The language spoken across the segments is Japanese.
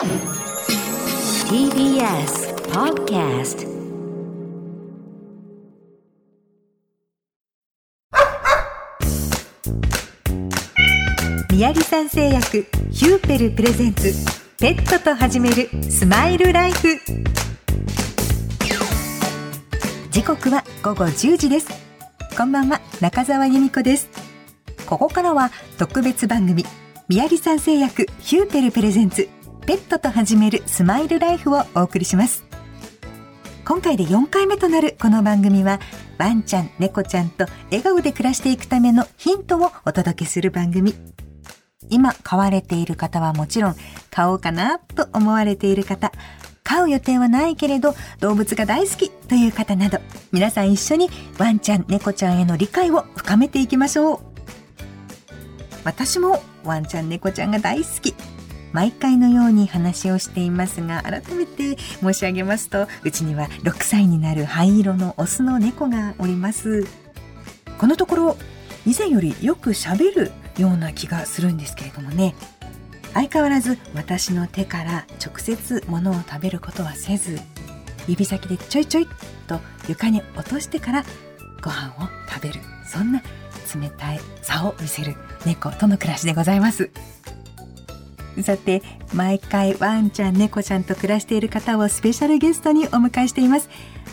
TBS Podcast 宮城産製薬ヒューペルプレゼンツペットと始めるスマイルライフ時刻は午後10時です。こんばんは中澤由美子です。ここからは特別番組宮城産製薬ヒューペルプレゼンツペットと始めるスマイルライフをお送りします。今回で4回目となるこの番組はワンちゃん猫ちゃんと笑顔で暮らしていくためのヒントをお届けする番組。今飼われている方はもちろん買おうかなと思われている方。飼う予定はないけれど動物が大好きという方など皆さん一緒にワンちゃん猫ちゃんへの理解を深めていきましょう。私もワンちゃん猫ちゃんが大好き。毎回のように話をしていますが改めて申し上げますとうちには6歳になる灰色のオスの猫がおります。このところ以前よりよく喋るような気がするんですけれどもね。相変わらず私の手から直接物を食べることはせず指先でちょいちょいと床に落としてからご飯を食べる。そんな冷たい差を見せる猫との暮らしでございます。さて毎回ワンちゃん猫ちゃんと暮らしている方をスペシャルゲストにお迎えしています。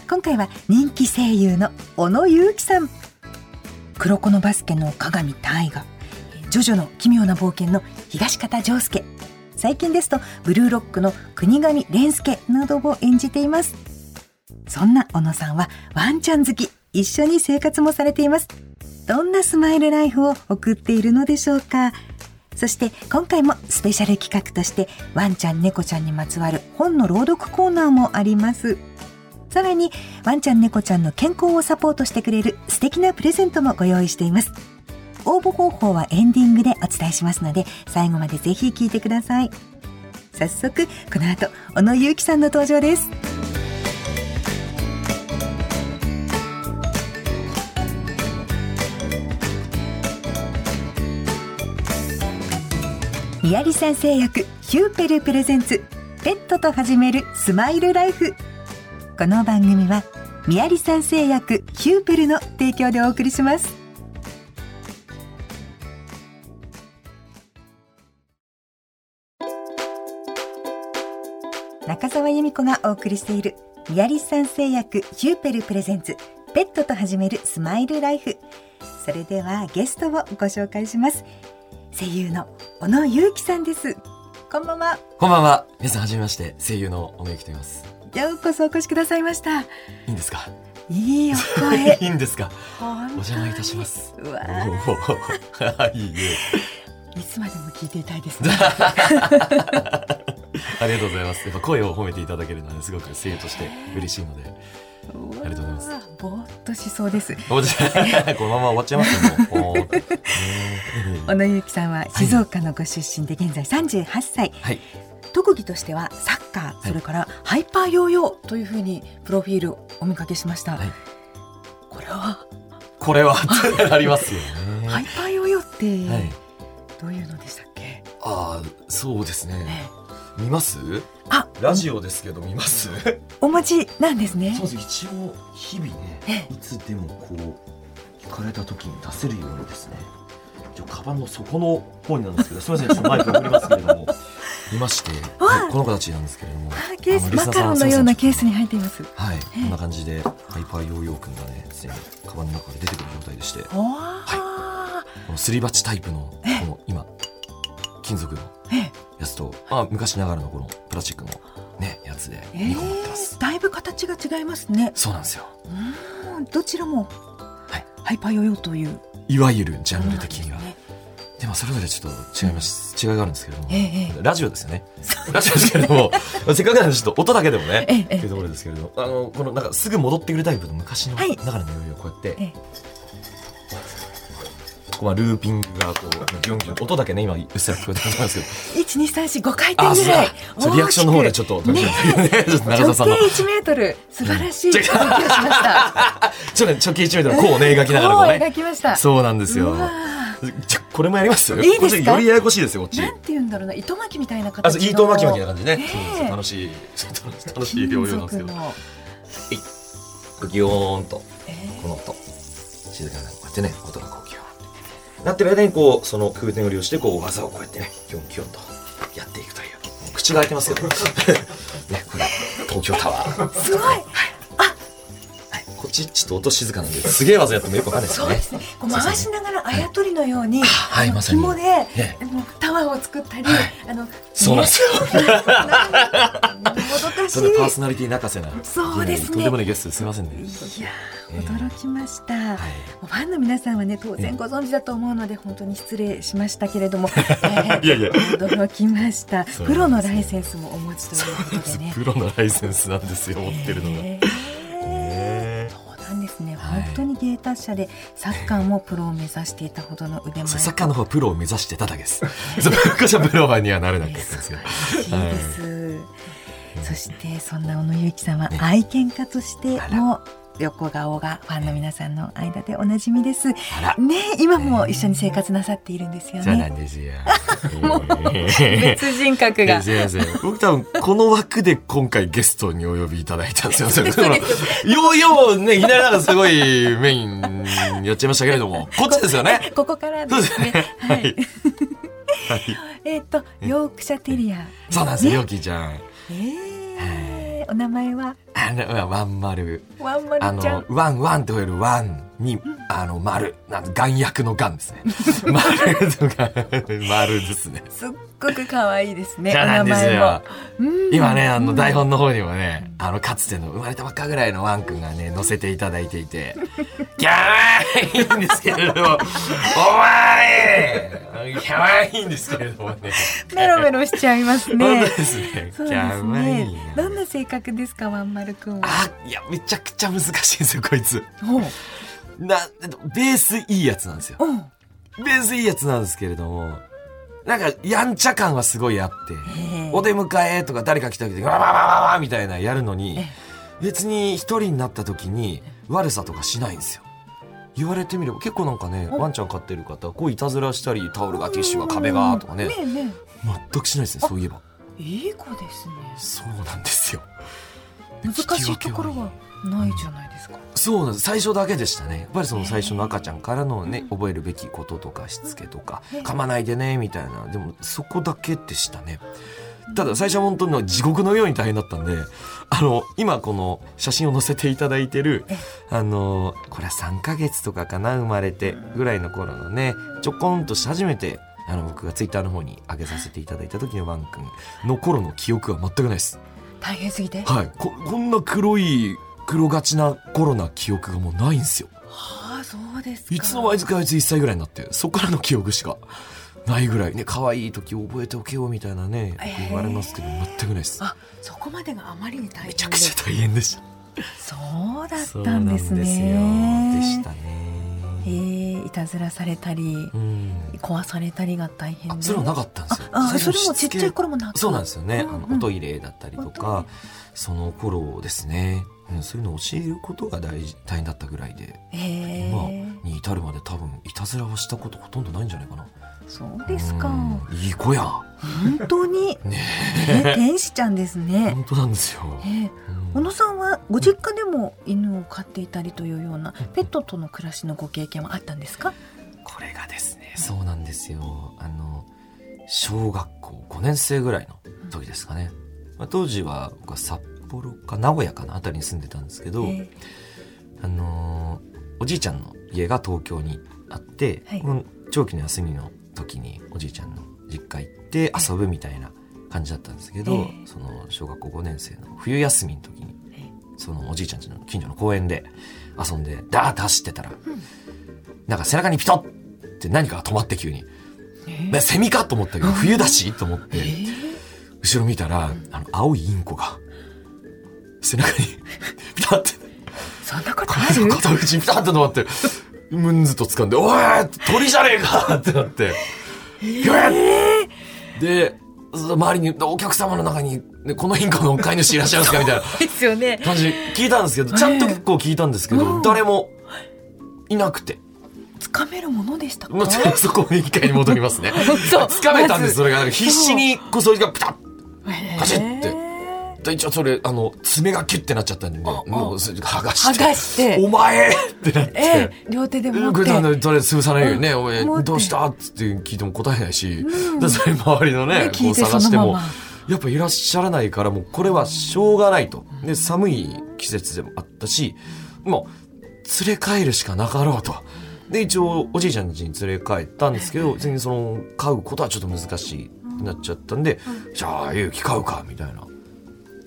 今回は人気声優の小野裕樹さん。黒子のバスケの鏡大河ジョジョの奇妙な冒険の東方丈介。最近ですとブルーロックの国神蓮介などを演じています。そんな小野さんはワンちゃん好き一緒に生活もされています。どんなスマイルライフを送っているのでしょうか？そして今回もスペシャル企画としてワンちゃん猫ちゃんにまつわる本の朗読コーナーもあります。さらにワンちゃん猫ちゃんの健康をサポートしてくれる素敵なプレゼントもご用意しています。応募方法はエンディングでお伝えしますので最後までぜひ聞いてください。早速この後小野裕樹さんの登場です。宮城産製薬ヒューペルプレゼンツペットと始めるスマイルライフ。この番組は宮城産製薬ヒューペルの提供でお送りします。中澤由美子がお送りしている宮城産製薬ヒューペルプレゼンツペットと始めるスマイルライフ。それではゲストをご紹介します。声優の小野裕樹さんですこんばんはこんばんは。皆さん、はじめまして。声優の小野由紀と言います。ようこそお越しくださいましたいいんですか？いいお声 いいんですか？お邪魔いたします。いいえ。いつまでも聞いていたいですね ありがとうございます。やっぱ声を褒めていただけるのはね、すごく声優として嬉しいので。ありがとうございます。わぼーっとしそうです。このまま終わっちゃいますよ、もう。小野由紀さんは静岡のご出身で現在38歳、はい。特技としてはサッカー、い。それからハイパーヨーヨーというふうにプロフィールをお見かけしました、はい。これは、これは、ありますよね。ハイパーヨーヨーって、はい。どういうのでしたっけ、ああ、そうですね。え見ます？あラジオですけど見ます？お持ちなんですね。そうです。一応日々ねえいつでもこう聞かれた時に出せるようにですね。一応カバンの底の方になんですけどすみませんちょっとマイク送りますけれども。いましてはいこの子たちなんですけれども。あケースマカロンのようなケースに入っています。はいえこんな感じでハイパーヨーヨーくんがね常にカバンの中から出てくる状態でして。おー。このすり鉢タイプのこの今金属の。ええやつとまあ昔ながらのこのプラスチックのねやつでえ2個持ってます。ー、だいぶ形が違いますね。そうなんですよ。うん。どちらも、はい。ハイパーヨーヨーという。いわゆるジャンル的には。ですね。でもそれぞれちょっと違います、違いがあるんですけれども、ええええ。ラジオですよね。ラジオですけれども せっかくなんでちょっと音だけでもね、ええええ。っていうところですけれどもあのこのなんかすぐ戻ってくるタイプの昔のはい。流れのようにこうやって、ええこうまあルーピングがこうギョンギョン音だけね今うっすら聞こえてると思いますけど。一二三四五回転ぐらいリアクションの方でちょっとね長澤さんの。直径1メートル素晴らしいうん。ちょっとね直径1メートルの弧をね描きながらこうこうね。描きました。そうなんですよ。これもやります？いいですよりややこしいですよこっち。なんて言うんだろうな。糸巻きみたいな形の。あそう糸巻き巻きな感じね、楽しい楽しい料理なんですけど。金属の。ギヨーンとえこの音。静かなこうやってね音がこうなってる間にこうその空転を利用してこう技をこうやってねキョンキョンとやっていくというう口が開いてますけど ねこれ東京タワー。ーすごいはい。こっちっと音静かなんですげえ技やってもよくわかんないですよね。そうですね。こう回しながらあやとりのように、はい。まさに。紐で、えあのタワーを作ったり、はい。あのそうなんです。よもどかしい。それでパーソナリティ泣かせな。そうですね。とんでもないゲストですいませんね。いや驚きました、はい。ファンの皆さんはね当然ご存知だと思うので本当に失礼しましたけれども、えーいや。いや驚きました。プロのライセンスもお持ちということでね。プロのライセンスなんですよ持ってるのが、本当に芸達者でサッカーもプロを目指していたほどの腕前サッカーの方はプロを目指してただけです。そう僕はプロにはなれなかったんですけど。い。いです、そしてそんな小野由紀さんはね愛犬家としても横顔がファンの皆さんの間でおなじみです。ね今も一緒に生活なさっているんですよそうなね。んですよ。もう別人格が。僕多分この枠で今回ゲストにお呼びいただいたんですよ。ようようねいきなりなんかすごいメインやっちゃいましたけれども。こっちですよね。ここからですね。ははい。い。えっとヨークシャテリア。そうなんですよ。ねヨキちゃん。えーお名前は？ワンマルワンマあルちゃん。のワンワンと言えるワンにあの丸なん眼薬の眼ですね 丸とか 丸ですねすっごく可愛いですね。そうなんですよ今ね、あの、台うん本の方にもね、あの、かつての生まれたばっかぐらいのワンくんがね、乗せていただいていて、キャワいいんですけれども、お前キャワいいんですけれどもね。メロメロしちゃいます本ね当。ですね。そうでキャすワい。どんな性格ですか、ワンマルくんは。あ、いや、めちゃくちゃ難しいんですよ、こいつ。な、ベースいいやつなんですよ。ベースいいやつなんですけれども、なんか、やんちゃ感はすごいあって、ええ。お出迎えとか誰か来た時にわわわわわみたいなやるのにえ別に一人になった時に悪さとかしないんですよ。言われてみれば結構なんかねおワンちゃん飼ってる方こういたずらしたりタオルがティッシュが壁がとかね。全くしないですねそういえば。えいい子ですね。そうなんですよ難しいところはないじゃないですか。そうなんです。最初だけでしたね。やっぱりその最初の赤ちゃんからのね覚えるべきこととかしつけとかえ噛まないでねみたいな。でもそこだけでしたね。ただ最初は本当に地獄のように大変だったんであの今この写真を載せていただいてるえあのこれは3ヶ月とかかな生まれてぐらいの頃のねちょこんとして初めてあの僕がツイッターの方に上げさせていただいた時のワン君の頃の記憶は全くないです大変すぎて？はいここんな黒い黒がちな頃な記憶がもうないんですよはあ、そうですか。いつの間にかあいつ1歳ぐらいになってそこからの記憶しかないぐらいね可愛い時覚えておけよみたいなねえー言われますけど全くないですあ、そこまでがあまりに大変で。めちゃくちゃ大変でしたそうだったんですね。でしたえねーいたずらされたり、うん。壊されたりが大変で。あそれはなかったんですよ。あそれもちっちゃい頃もなかったそうなんですよね、うんうん。あのおトイレだったりとかその頃ですね、うん、そういうのを教えることが大事大変だったぐらいで。へ今えに至るまで多分いたずらはしたことほとんどないんじゃないかなそうですか。うん。いい子や。本当に、ねね、天使ちゃんですね。本当なんですよ、小野さんはご実家でも犬を飼っていたりというようなペットとの暮らしのご経験はあったんですか？これがですねそうなんですよ。あの小学校5年生ぐらいの時ですかね、まあ、当時は僕は札幌か名古屋かなあたりに住んでたんですけど、え。あのーおじいちゃんの家が東京にあって、はい。この長期の休みの時におじいちゃんの実家行って遊ぶみたいな感じだったんですけど、ええ。その小学校5年生の冬休みの時にえそのおじいちゃん家の近所の公園で遊んでダーッと走ってたら、なんか背中にピトッって何かが止まって急に。えでセミかと思ったけど冬だしと思ってえー後ろ見たらあの青いインコが背中に ピタってそんなことある？肩口にピタッと止まってムンズと掴んで「おい鳥じゃねえか!」ってなって「ギュエッで周りにお客様の中に、ね、このインコの飼い主いらっしゃいますかみたいなですよね。感じで聞いたんですけどちゃんと結構聞いたんですけど、うん誰もいなくてかめるものでしたか？もうそこ一回に戻りますね。当掴めたんです、それが。必死に、こう、それがピタッカチッてで一応それ、あの、爪がキュッてなっちゃったんで、もう、剥がして。剥がしてお前ってなって。ええ両手で持って潰さないようにね、お前どうしたっつって聞いても答えないし、でそれ周りのねこう探してもやっぱいらっしゃらないから、もうこれはしょうがないと。で、寒い季節でもあったし、もう、連れ帰るしかなかろうと。で、一応、おじいちゃん家に連れ帰ったんですけど、全然その、飼うことはちょっと難しいなっちゃったんで、じゃあ、勇気飼うか、みたいな。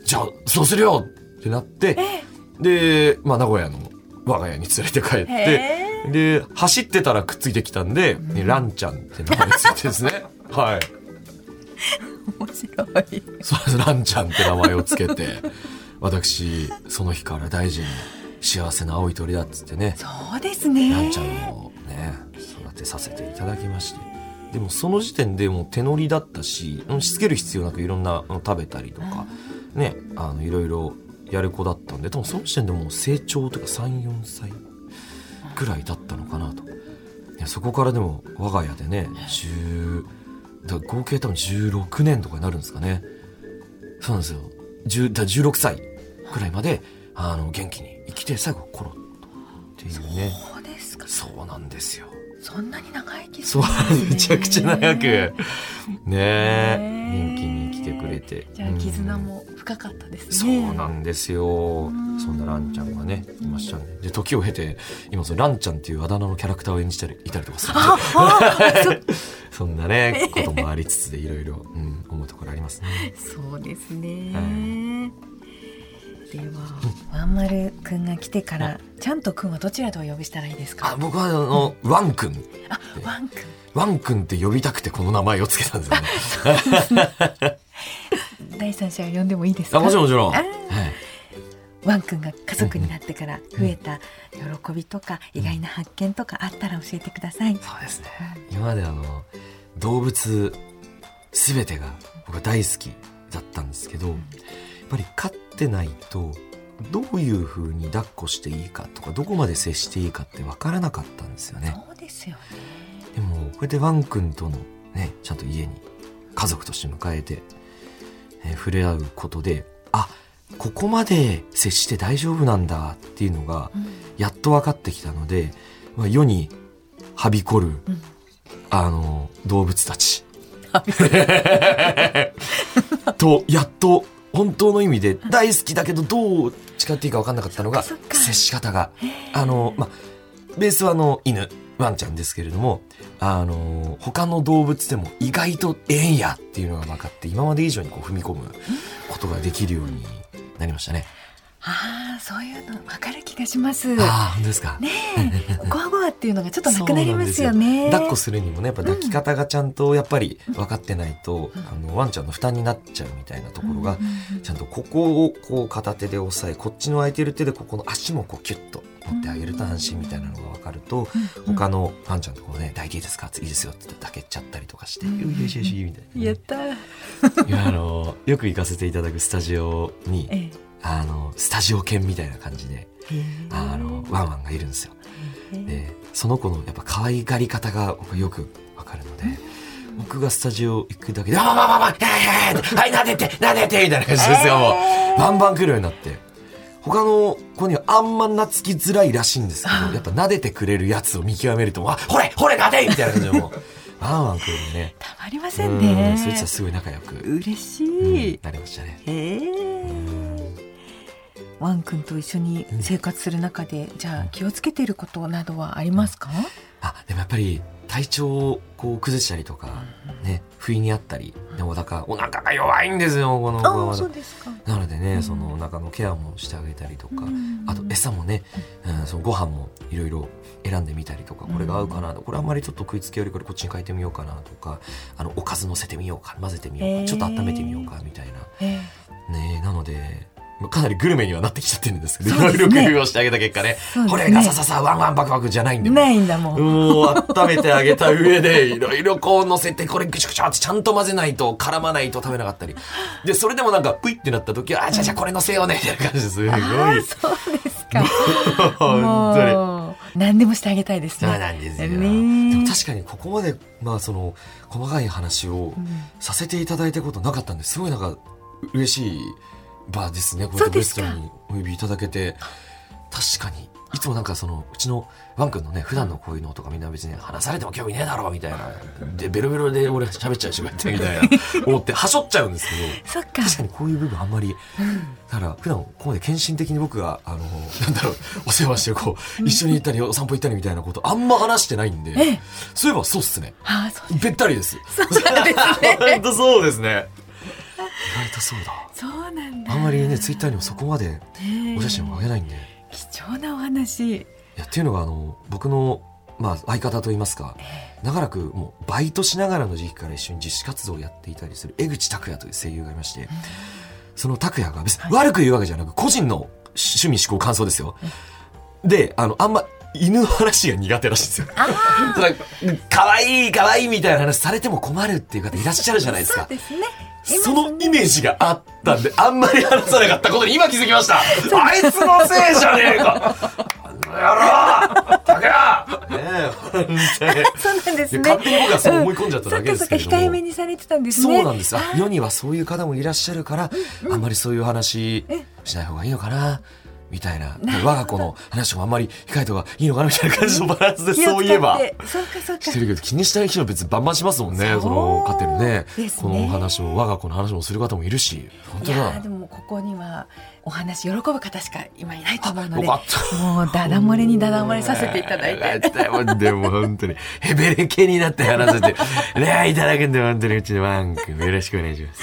じゃあ、そうするよ！ってなって、で、まあ、名古屋の我が家に連れて帰って、へで、走ってたらくっついてきたんで、ねランちゃんって名前ついてですね。はい。面白い。そうです、ランちゃんって名前をつけて、私、その日から大事に幸せな青い鳥だっつってね、そうですね。ランちゃんをね、育てさせていただきまして。でもその時点でもう手乗りだったし、うんしつける必要なくいろんなうん食べたりとか、ね、あの、いろいろやる子だったんで、多分その時点でもう成長とか3、4歳ぐらいだったのかなと。いやそこからでも我が家でね、10、だ合計多分16年とかになるんですかね。そうなんですよ。10だ16歳ぐらいまで、あの、元気に生きて、最後コロッとっていうね。そうですかそうなんですよ。そんなに長生きすそうるんですね、めちゃくちゃ長く、ねえ、元気にれて。じゃあ絆うんも深かったですそねうなんですよ。そんなランちゃんがね、いましたね。で、時を経て、今そのランちゃんっていうあだ名のキャラクターを演じたり、いたりとかする。そんなね、こともありつつでいろいろ、うん、思うところありますね。そうですね、はではワンマルくんが来てからちゃんとくんはどちらとお呼びしたらいいですあか、僕はあの、ワンくん。あワンくんワンくんって呼びたくてこの名前をつけたんですよね。第三者を呼んでもいいですか？あ、もちろんもちろん。あはい。ワンくんが家族になってから増えた喜びとか意外な発見とかあったら教えてください。そうですね。今まであの、動物すべてが僕は大好きだったんですけど、やっぱり飼ってないと、どういう風に抱っこしていいかとか、どこまで接していいかってわからなかったんですよね。そうですよね。でも、こうやってワン君とのね、ちゃんと家に家族として迎えて、えー触れ合うことで、あ、ここまで接して大丈夫なんだっていうのが、やっと分かってきたので、まあ、世にはびこる、あの、動物たち。と、やっと、本当の意味で大好きだけどどう誓っていいか分かんなかったのが接し方が。あのまあベースはあの犬ワンちゃんですけれどもあの他の動物でも意外とええんやっていうのが分かって今まで以上にこう踏み込むことができるようになりましたね。ああそういうの分かる気がします。ああ本当ですか？ねえ、ゴワゴワっていうのがちょっとなくなりますよね。よ抱っこするにもねやっぱ抱き方がちゃんとやっぱり分かってないと、あのワンちゃんの負担になっちゃうみたいなところが、ちゃんとここをこう片手で押さえこっちの空いてる手でここの足もこうキュッと持ってあげると安心みたいなのが分かると、他のワンちゃんとこうね「抱いていいですか?」いいですよ」って抱けちゃったりとかして「よしよしよし」みたいなね、やったー。いやあのよく行かせていただくスタジオにえあのスタジオ犬みたいな感じでえあのワンワンがいるんですよ。でその子のやっぱ可愛がり方が僕よくわかるので、僕がスタジオ行くだけで「あまあまあまあまあはいはいはいはい撫でて撫でて」みたいな感じですよ、もうバンバン来るようになって他の子にはあんま懐きづらいらしいんですけどやっぱ撫でてくれるやつを見極めると「あほれほれ撫で!」みたいな感じでもうワンワン来るんでねたまりませんうねん。そいつはすごい仲良く、嬉しうんい。なりましたね。へえ。ワン君と一緒に生活する中で、じゃあ気をつけていることなどはありますか？あでもやっぱり体調をこう崩したりとか、ね不意にあったりでお腹お腹が弱いんですよこの子は。なのでね、そのお腹のケアもしてあげたりとか、あと餌もね、うん、そのご飯もいろいろ選んでみたりとか、これが合うかな、これあんまりちょっと食いつきよりこれこっちに変えてみようかなとか、あの、おかず乗せてみようか、混ぜてみようか、ちょっと温めてみようか、みたいな。えねなので、まあかなりグルメにはなってきちゃってるんですけど、いろいろ工夫をしてあげた結果ね、ねこれがさささワンワンバクバクじゃないんで、え、ないんだもん。もう温めてあげた上で、いろいろこう乗せて、これぐちゃぐちゃってちゃんと混ぜないと、絡まないと食べなかったり。で、それでもなんか、ぷいってなった時は、あ、じゃあじゃあこれ乗せようね、みたいな感じですごい。そうですか。本当に。何でもしてあげたいですそうね。なんですよ。ねでも確かにここまで、まあその、細かい話をさせていただいたことなかったんで、すごいなんか嬉しい場ですね。こうやってゲストにお呼びいただけて。確かに。いつもなんかその、うちのワン君のね、普段のこういうのとかみんな別に話されても興味ねえだろうみたいな。で、ベロベロで俺喋っちゃうし、こうやってみたいな。思って、はしょっちゃうんですけど。そっか。確かにこういう部分あんまり、だから普段ここまで献身的に僕があのなんだろうお世話してこう一緒に行ったりお散歩行ったりみたいなことあんま話してないんで、ええそういえばそうっすねべったりですそうですね。本当そうですね意外とそうだそうなんだ。あんまりねツイッターにもそこまでお写真も上げないんで、い貴重なお話。やっていうのがあの僕のまあ相方といいますか長らくもうバイトしながらの時期から一緒に自主活動をやっていたりする江口拓也という声優がいまして、その拓也が別に悪く言うわけじゃなく個人の趣味思考感想ですよ。で、あの、あんま犬の話が苦手らしいんですよ。かわ いいかわいいみたいな話されても困るっていう方いらっしゃるじゃないですか。そうですね。そのイメージがあったんで、あんまり話さなかったことに今気づきました。あいつのせいじゃねえかあの野郎タケね。そうなんですね。勝手に僕はそう思い込んじゃっただけですけれどもそっかそっか控えめにされてたんですね。そうなんです。あ世にはそういう方もいらっしゃるから、あんまりそういう話しない方がいいのかな。みたいな。で我が子の話もあんまり控えた方がいいのかなみたいな感じのバランスでそういえば。そうかそうかしてるけど気にしたい人は別にバンバンしますもんね。その飼ってるねねこの話も我が子の話もする方もいるし。本当だいやーで。もここにはお話喜ぶ方しか今いないと思うので。もうダダ漏れにダダ漏れさせていただいてて。でも本当に、ヘベレケになって話せて、ねいただくんで本当にうちのワン君よろしくお願いします。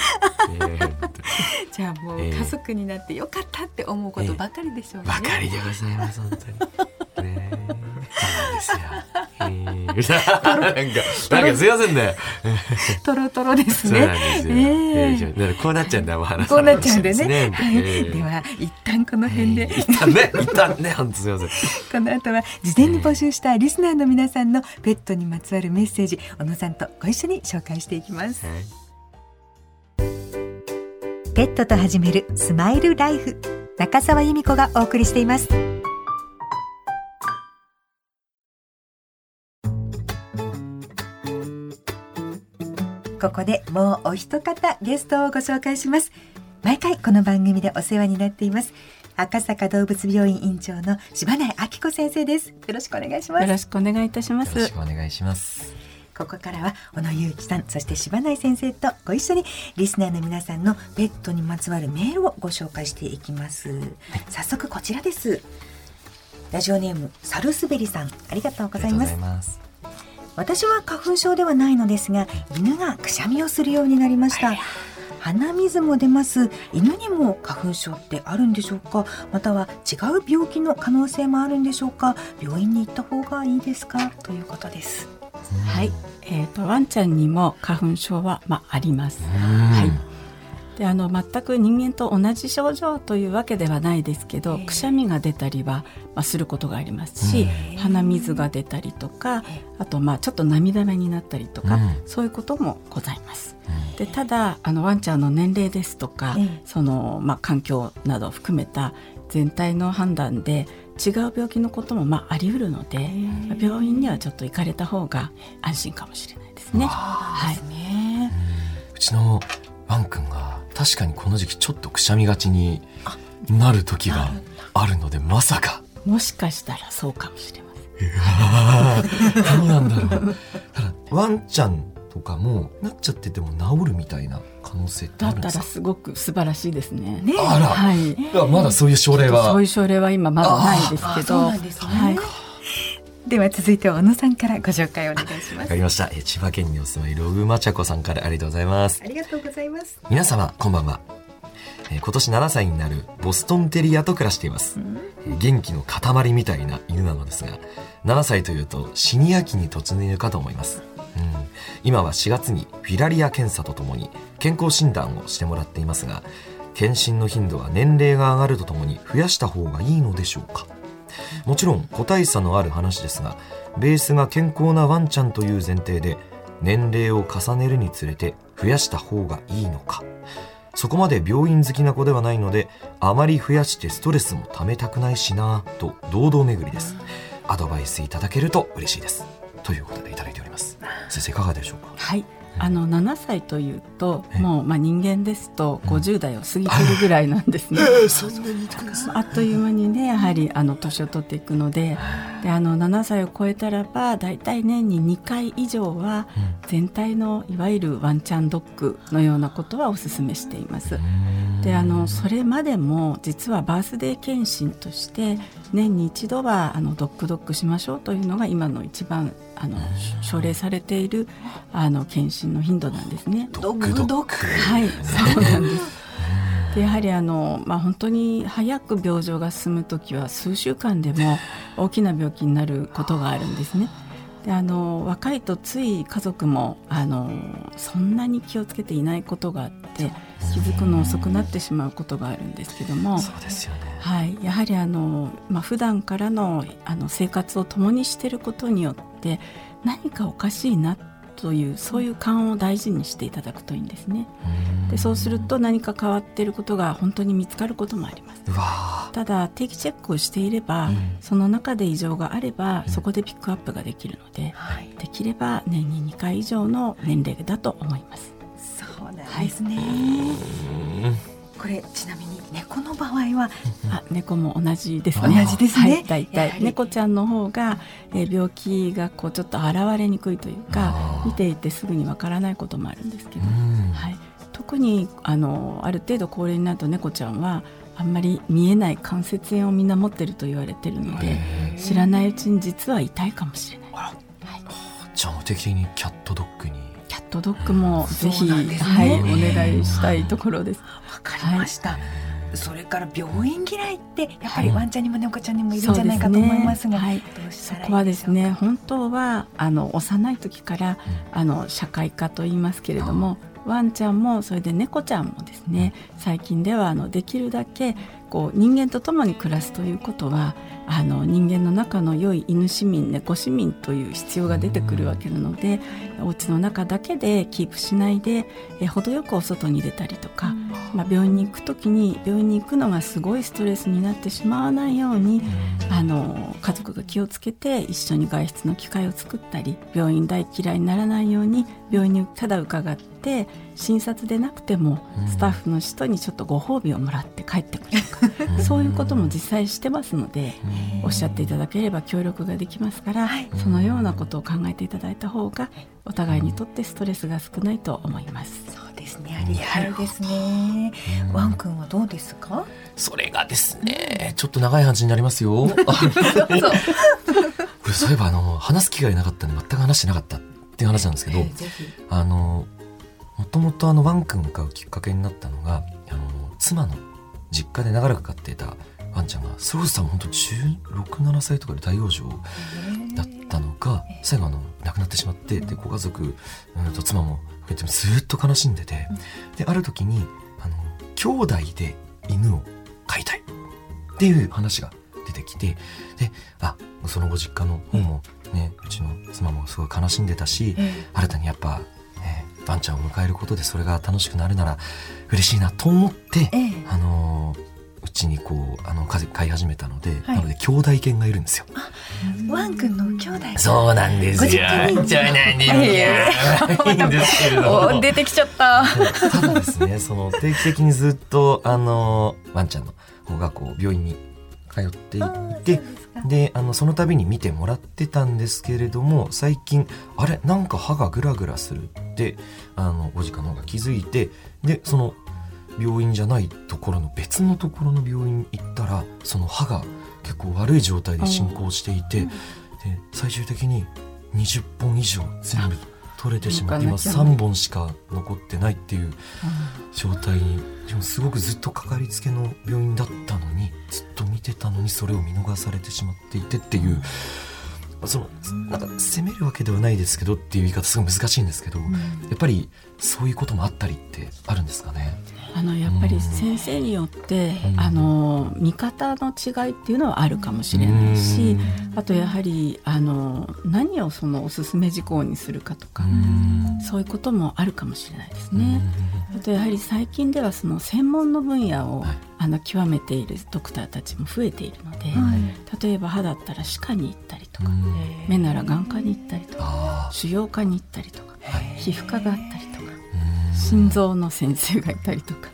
じゃあもうええ家族になってよかったって思うことばかりでしょうね、ばかりでございます、本当に。ねですよ。えーなんか、なんかすいませんね。トロトロですそうねなんこうなっちゃうんだ、もう話こうなっちゃうんでね。はい、えーでは一旦この辺で、一旦ね、一旦ね、本当すいません。この後は事前に募集したリスナーの皆さんのペットにまつわるメッセージ小野さんとご一緒に紹介していきます。はいペットと始めるスマイルライフ。中澤由美子がお送りしています。ここでもうお一方ゲストをご紹介します。毎回この番組でお世話になっています。赤坂動物病院院長の柴内明子先生です。よろしくお願いします。よろしくお願いいたします。よろし。くお願いします。ここからは小野裕樹さんそして柴内先生とご一緒にリスナーの皆さんのペットにまつわるメールをご紹介していきます、早速こちらです。ラジオネームサルスベリさんありがとうございます。ます。私は花粉症ではないのですが犬がくしゃみをするようになりました。鼻水も出ます。犬にも花粉症ってあるんでしょうか？または違う病気の可能性もあるんでしょうか？病院に行った方がいいですか？ということですはい、えっ、とワンちゃんにも花粉症はまああります。ははい。であの全く人間と同じ症状というわけではないですけどええ。くしゃみが出たりは、まあ、することがありますし、え鼻水が出たりとかあとまあちょっと涙目になったりとか、うん。そういうこともございます。でただあのワンちゃんの年齢ですとか、ええそのまあ、環境などを含めた全体の判断で違う病気のこともまああり得るので、まあ病院にはちょっと行かれた方が安心かもしれないですね。はい、ね。うちのワン君が確かにこの時期ちょっとくしゃみがちになる時があるのでまさか。もしかしたらそうかもしれません。どうなんだろう。ただワンちゃんとかもなっちゃってても治るみたいな可能性ってだったあるんですか？らすごく素晴らしいですね。ねあら、はい。あまだそういう症例はそういう症例は今まだないですけど、ですねはい。では続いては小野さんからご紹介お願いします。わかりました。え千葉県にお住まいログマチャコさんからありがとうございます。ありがとうございます。皆様こんばんは、えー今年7歳になるボストンテリアと暮らしています、えー元気の塊みたいな犬なのですが7歳というとシニア期に突入かと思います、うん、今は4月にフィラリア検査とともに健康診断をしてもらっていますが検診の頻度は年齢が上がるとともに増やした方がいいのでしょうか。もちろん個体差のある話ですがベースが健康なワンちゃんという前提で年齢を重ねるにつれて増やした方がいいのか。そこまで病院好きな子ではないのであまり増やしてストレスもためたくないしなと堂々巡りです。アドバイスいただけると嬉しいです。ということでいただいております。先生いかがでしょうか？はい。あの7歳というとえもう、まあ、人間ですと50代を過ぎてるぐらいなんですね。あ っという間にねやはりあの年を取っていくのでであの7歳を超えたらば大体年に2回以上は全体のいわゆるワンちゃんドッグのようなことはお勧めしています。であのそれまでも実はバースデー検診として年に一度はあのドッグドッグしましょうというのが今の一番あの奨励されているあの検診の頻度なんですね。ドッグドッグはい、そうなんです。でやはりあの、まあ、本当に早く病状が進む時は数週間でも 大きな病気になることがあるんですね。であの若いとつい家族もあのそんなに気をつけていないことがあって気づくの遅くなってしまうことがあるんですけども。そうですよねはい、やはりあの、まあ普段からのあの生活を共にしていることによって何かおかしいなというそういう感を大事にしていただくといいんですね。でそうすると何か変わっていることが本当に見つかることもあります。ただ定期チェックをしていれば、うん。その中で異常があれば、そこでピックアップができるので、はい。できれば年に2回以上の年齢だと思います。そうなんですね、これちなみに猫の場合はあ猫も同じです同ね。じですねはい、大体。猫ちゃんの方が、えー病気がこうちょっと現れにくいというか見ていてすぐにわからないこともあるんですけど、うん。はい、特にあのある程度高齢になると猫ちゃんはあんまり見えない関節炎をみんな持ってると言われてるのでへ知らないうちに実は痛いかもしれない。あら。じゃあ的にキャットドッグに。キャットドッグもぜひ、ね。はい、お願いしたいところです。わかりました、それから病院嫌いってやっぱりワンちゃんにも猫ちゃんにもいるんじゃないかと思いますがはいそこはいですね本当はあの幼い時から、あの社会化と言いますけれどもワンちゃんもそれで猫ちゃんもですね最近ではあのできるだけこう人間と共に暮らすということはあの人間の仲の良い犬市民猫市民という必要が出てくるわけなので、お家の中だけでキープしないでえ程よくお外に出たりとか、まあ、病院に行く時に病院に行くのがすごいストレスになってしまわないように、あの家族が気をつけて一緒に外出の機会を作ったり病院大嫌いにならないように病院にただ伺って診察でなくてもスタッフの人にちょっとご褒美をもらって帰ってくるとか、そういうことも実際してますので、おっしゃっていただければ協力ができますから、そのようなことを考えていただいた方がお互いにとってストレスが少ないと思います。そうですね。ありがたいですね。ワン君はどうですか？それがですねちょっと長い話になりますよ。そう。いえばあの話す機会なかったんで全く話してなかったっていう話なんですけど、あのもともとあのワン君を飼うきっかけになったのがあの妻の実家で長らく飼っていたワンちゃんがそれこそ本当1617歳とかで大往生だったのが最後あの亡くなってしまってでご家族うんと妻も含めてずっと悲しんでてである時にあの兄弟で犬を飼いたいっていう話が出てきてであそのご実家の方もねうちの妻もすごい悲しんでたし新たにやっぱ、ね、ワンちゃんを迎えることでそれが楽しくなるなら嬉しいなと思って、ええ。あのーうちにこうあの飼い飼い始めたので、はい。なので兄弟犬がいるんですよ。ワン君の兄弟。がそうなんですよ。出てきちゃった。ただですね、その定期的にずっとあのワンちゃんの方がこう病院に通っていって、であのその度に見てもらってたんですけれども、最近あれ？なんか歯がグラグラするってあのご実家の方が気づいて、でその病院じゃないところの別のところの病院行ったら、その歯が結構悪い状態で進行していて、で最終的に20本以上全部取れてしまって今行かなきゃね3本しか残ってないっていう状態にでもすごくずっとかかりつけの病院だったのにずっと見てたのにそれを見逃されてしまっていてっていう、そのなんか責めるわけではないですけどっていう言い方すごい難しいんですけど、やっぱりそういうこともあったりってあるんですかね？あのやっぱり先生によって、うん。あの見方の違いっていうのはあるかもしれないし、あとやはりあの何をそのおすすめ事項にするかとか、そういうこともあるかもしれないですね。あとやはり最近ではその専門の分野を、はい。あの極めているドクターたちも増えているので、例えば歯だったら歯科に行ったりとか、うん。目なら眼科に行ったりとかあ腫瘍科に行ったりとか皮膚科があったりとか心臓の先生がいたりとか、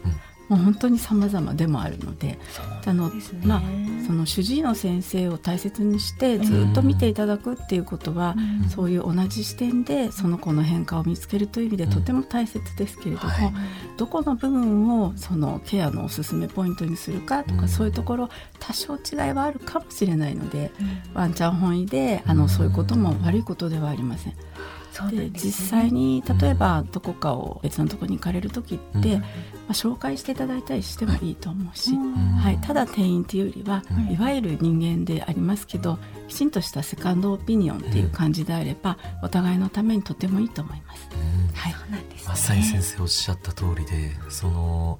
もう本当に様々でもあるのであのまあその主治医の先生を大切にしてずっと見ていただくっていうことは、そういう同じ視点でその子の変化を見つけるという意味でとても大切ですけれども、はい。どこの部分をそのケアのおすすめポイントにするかとか、うん。そういうところ多少違いはあるかもしれないので、ワンちゃん本位であのそういうことも悪いことではありません。で実際に例えばどこかを別のところに行かれる時って、うん。まあ、紹介していただいたりしてもいいと思うし、ん。はい、ただ店員というよりは、うん。いわゆる人間でありますけどきちんとしたセカンドオピニオンっていう感じであれば、お互いのためにとてもいいと思います。はい、まさに先生おっしゃった通りでその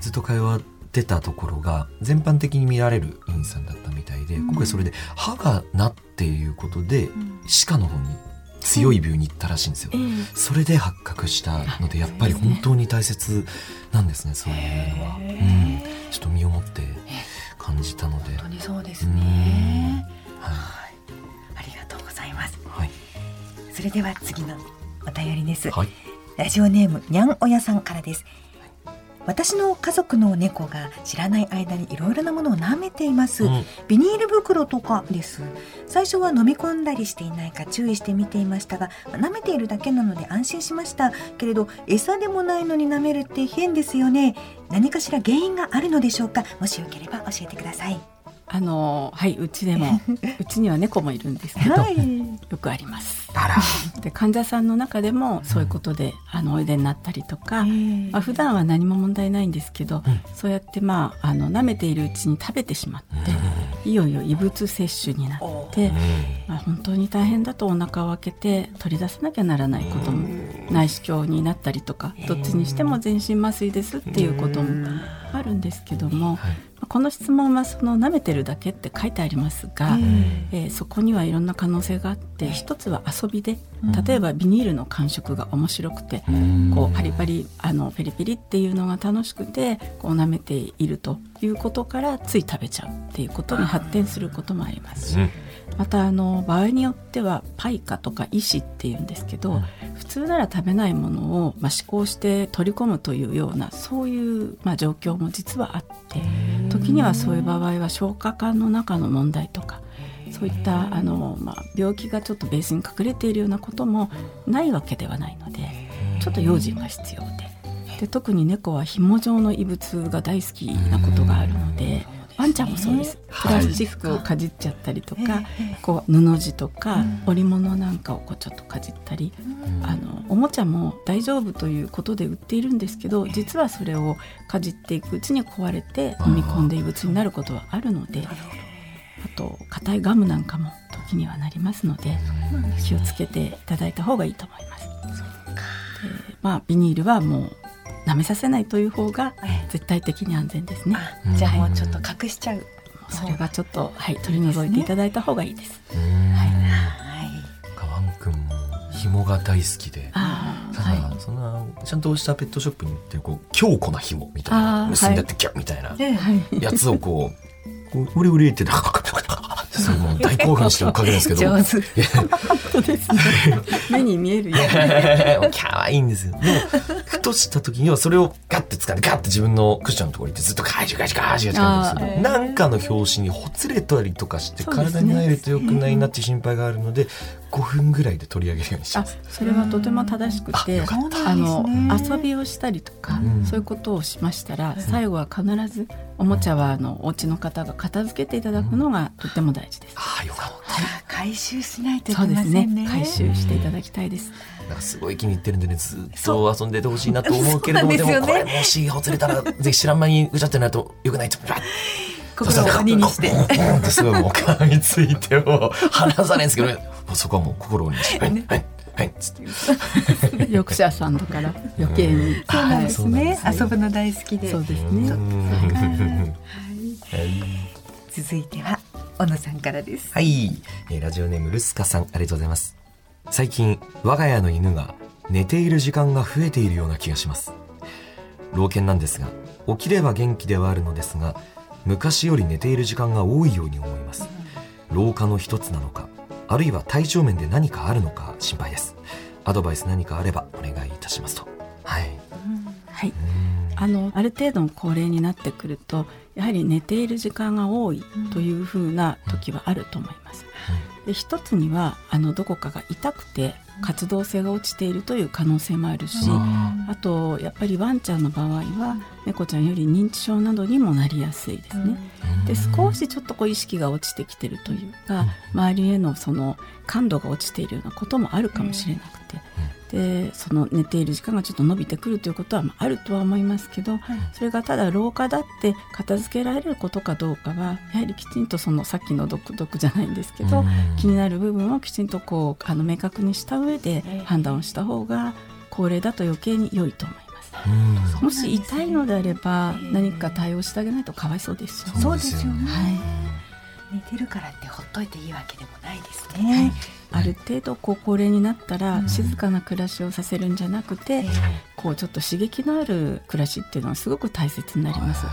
ずっと会話出たところが全般的に見られる院さんだったみたいで、今回それで歯がなっていうことで、歯科の方に強い病院に行ったらしいんですよ、ええそれで発覚したのでやっぱり本当に大切なんですねそういうのは、うん、ちょっと身をもって感じたので。本当にそうですうん。ねははい。ありがとうございます。いはい。それでは次のお便りです、はい。ラジオネームにゃんおやさんからです私の家族の猫が知らない間にいろいろなものを舐めています、うん。ビニール袋とかです。最初は飲み込んだりしていないか注意して見ていましたが舐めているだけなので安心しました。けれど餌でもないのに舐めるって変ですよね。何かしら原因があるのでしょうか。もしよければ教えてくださいあのはいうちでも うちには猫もいるんですけど、よくあります。で患者さんの中でもそういうことで、あのおいでになったりとか、まあ、普段は何も問題ないんですけど、うん。そうやってまああの舐めているうちに食べてしまって、いよいよ異物摂取になって、まあ、本当に大変だとお腹を開けて取り出さなきゃならないことも内視鏡になったりとかどっちにしても全身麻酔ですっていうこともあるんですけども、はい。まあこの質問はその舐めてるだけって書いてありますが、えーそこにはいろんな可能性があって一つは遊びで例えばビニールの感触が面白くて、こうパリパリあのペリペリっていうのが楽しくてこう舐めているということからつい食べちゃうっていうことに発展することもあります。し、うん。またあの場合によってはパイカとかイシっていうんですけど、普通なら食べないものを、まあ、思考して取り込むというようなそういう、まあ、状況も実はあって時にはそういう場合は消化管の中の問題とかそういったあの、まあ、病気がちょっとベースに隠れているようなこともないわけではないのでちょっと用心が必要でで特に猫はひも状の異物が大好きなことがあるので。ワンちゃんもそうです。プラスチックをかじっちゃったりとか、こう布地とか織物なんかをこうちょっとかじったり、あのおもちゃも大丈夫ということで売っているんですけど、実はそれをかじっていくうちに壊れて飲み込んで異物になることはあるので、あと硬いガムなんかも時にはなりますので、気をつけていただいた方がいいと思います。でまあビニールはもう舐めさせないという方が絶対的に安全ですね。じゃあもうちょっと隠しちゃう、それがちょっと、はい、取り除いていただいた方がいいです。はい。ワン君も紐が大好きで。あただ、そんなちゃんとしたペットショップに売ってるこう強固な紐みたいな結んであってギャッみたいなではい、やつをこうこうウリウリってそれもう大興奮して追っかけるんですけど上手本当ですね。目に見えるよ。可愛いんですよ。でも、ふとした時にはそれをガッて掴んで、ガッて自分のクッションのところに行ってずっとガジガジガジガジガジガジする。なんかの拍子にほつれたりとかして、体に入ると良くないなって心配があるので、5分ぐらいで取り上げるようにします。、それはとても正しくて、あの遊びをしたりとか、うんそういうことをしましたら、最後は必ずおもちゃはあのお家の方が片付けていただくのがとても大事です。ああ、よかった。回収しないといけそうでますせんねね。回収していただきたいです。なんかすごい気に入ってるんでね、ずっと遊んでてほしいなと思うけれども、でなんでもこれもしほつれたら、ぜひ知らん間にぐちゃってなると良くないと。心を鬼にしてってすごいもう噛みついてもう離さないんですけど、そこはもう心にして、はい、はい、はい、つって。よく者さんだから余計に。そうなんはいですね遊ぶの大好きでそうですね。続いては小野さんからですはい、えーラジオネームルスカさんありがとうございます最近我が家の犬が寝ている時間が増えているような気がします老犬なんですが起きれば元気ではあるのですが昔より寝ている時間が多いように思います。老化の一つなのかあるいは体調面で何かあるのか心配です。アドバイス何かあればお願いいたしますと。はい。はい。あのある程度の高齢になってくるとやはり寝ている時間が多いというふうな時はあると思います。で一つにはあのどこかが痛くて活動性が落ちているという可能性もあるし、あとやっぱりワンちゃんの場合は猫ちゃんより認知症などにもなりやすいですね。で少しちょっとこう意識が落ちてきてるというか周りへのその感度が落ちているようなこともあるかもしれなくて。でその寝ている時間がちょっと伸びてくるということはまああるとは思いますけど、それがただ老化だって片付けられることかどうかはやはりきちんとそのさっきの独特じゃないんですけど、気になる部分をきちんとこうあの明確にした上で判断をした方が高齢だと余計に良いと思います。もし痛いのであれば何か対応してあげないとかわいそうですよね。そうですよね。はい寝てるからってほっといていいわけでもないですね、ある程度こう高齢になったら静かな暮らしをさせるんじゃなくて、こうちょっと刺激のある暮らしっていうのはすごく大切になります。